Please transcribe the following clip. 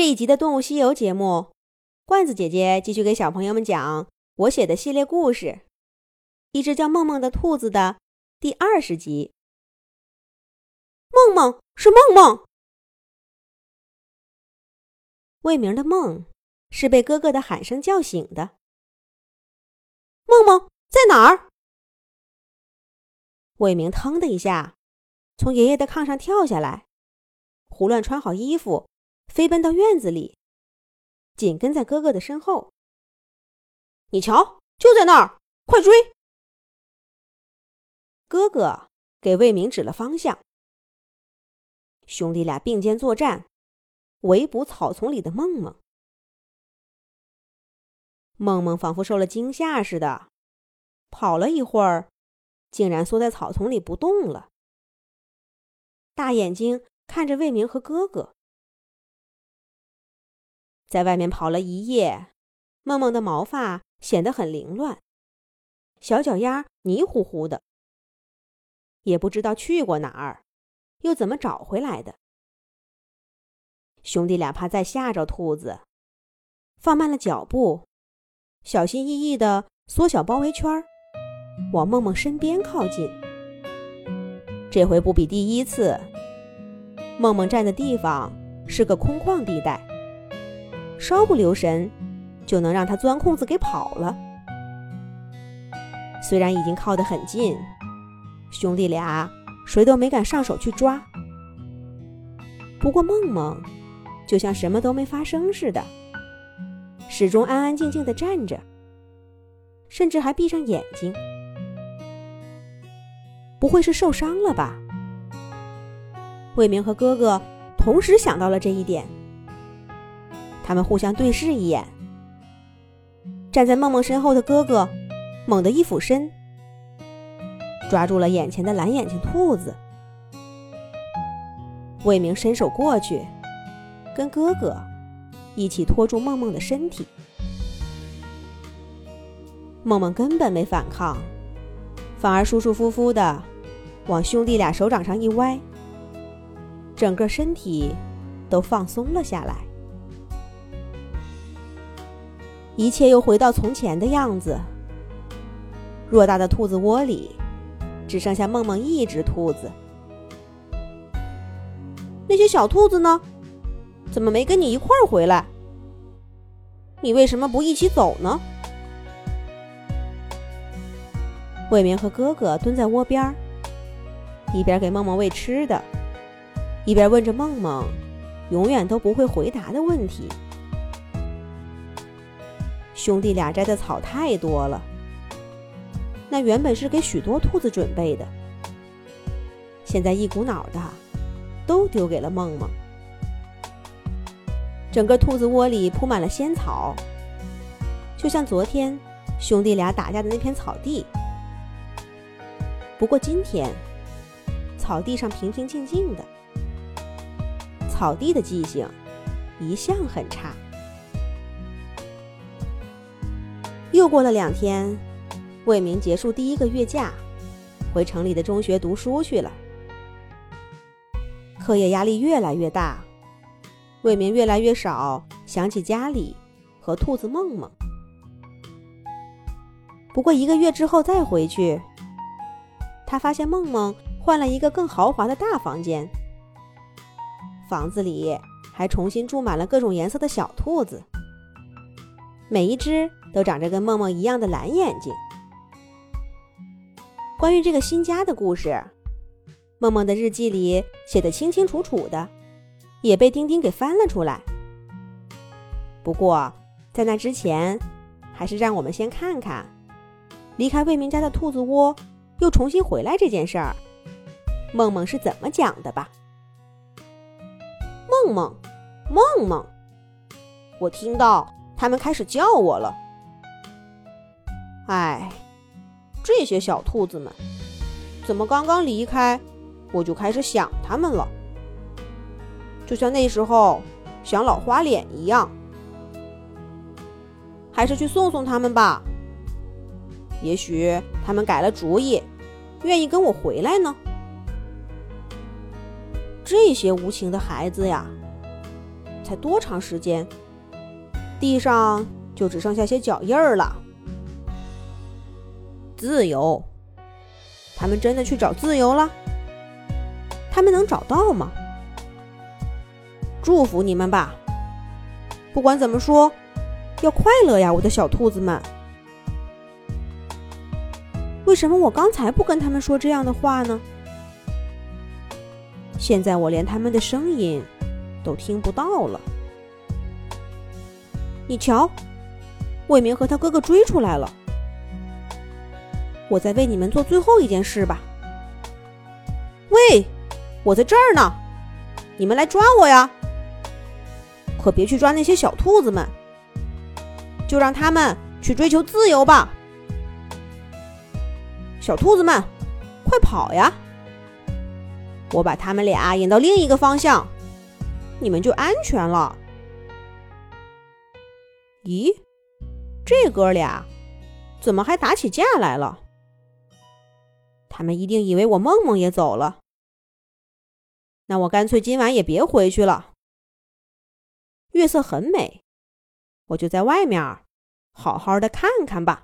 这一集的《动物西游》节目，罐子姐姐继续给小朋友们讲我写的系列故事《一只叫梦梦的兔子》的第二十集。梦梦是梦梦，魏明的梦是被哥哥的喊声叫醒的。梦梦在哪儿？魏明腾的一下从爷爷的炕上跳下来，胡乱穿好衣服。飞奔到院子里，紧跟在哥哥的身后。你瞧，就在那儿，快追！哥哥给魏明指了方向。兄弟俩并肩作战，围捕草丛里的梦梦。梦梦仿佛受了惊吓似的，跑了一会儿，竟然缩在草丛里不动了，大眼睛看着魏明和哥哥。在外面跑了一夜，梦梦的毛发显得很凌乱，小脚丫泥糊糊的，也不知道去过哪儿，又怎么找回来的。兄弟俩怕再吓着兔子，放慢了脚步，小心翼翼地缩小包围圈，往梦梦身边靠近。这回不比第一次，梦梦站的地方是个空旷地带。稍不留神，就能让他钻空子给跑了。虽然已经靠得很近，兄弟俩谁都没敢上手去抓。不过梦梦就像什么都没发生似的，始终安安静静的站着，甚至还闭上眼睛。不会是受伤了吧？魏明和哥哥同时想到了这一点。他们互相对视一眼，站在梦梦身后的哥哥猛地一俯身，抓住了眼前的蓝眼睛兔子。魏明伸手过去，跟哥哥一起拖住梦梦的身体。梦梦根本没反抗，反而舒舒服服的往兄弟俩手掌上一歪，整个身体都放松了下来。一切又回到从前的样子。偌大的兔子窝里，只剩下梦梦一只兔子。那些小兔子呢？怎么没跟你一块儿回来？你为什么不一起走呢？魏明和哥哥蹲在窝边儿，一边给梦梦喂吃的，一边问着梦梦永远都不会回答的问题。兄弟俩摘的草太多了，那原本是给许多兔子准备的，现在一股脑的都丢给了梦梦。整个兔子窝里铺满了仙草，就像昨天兄弟俩打架的那片草地。不过今天，草地上平平静静的，草地的记性一向很差。又过了两天，魏明结束第一个月假，回城里的中学读书去了。课业压力越来越大，魏明越来越少想起家里和兔子梦梦。不过一个月之后再回去，他发现梦梦换了一个更豪华的大房间，房子里还重新住满了各种颜色的小兔子。每一只都长着跟梦梦一样的蓝眼睛。关于这个新家的故事，梦梦的日记里写的清清楚楚的，也被丁丁给翻了出来。不过，在那之前，还是让我们先看看离开魏明家的兔子窝又重新回来这件事儿，梦梦是怎么讲的吧。梦梦，梦梦，我听到。他们开始叫我了。哎，这些小兔子们，怎么刚刚离开，我就开始想他们了？就像那时候想老花脸一样。还是去送送他们吧。也许他们改了主意，愿意跟我回来呢。这些无情的孩子呀，才多长时间，地上就只剩下些脚印儿了。自由？他们真的去找自由了？他们能找到吗？祝福你们吧。不管怎么说，要快乐呀，我的小兔子们。为什么我刚才不跟他们说这样的话呢？现在我连他们的声音都听不到了。你瞧，魏明和他哥哥追出来了。我再为你们做最后一件事吧。喂，我在这儿呢，你们来抓我呀！可别去抓那些小兔子们，就让他们去追求自由吧。小兔子们，快跑呀！我把他们俩引到另一个方向，你们就安全了。咦，这哥俩怎么还打起架来了？他们一定以为我梦梦也走了。那我干脆今晚也别回去了。月色很美，我就在外面好好的看看吧。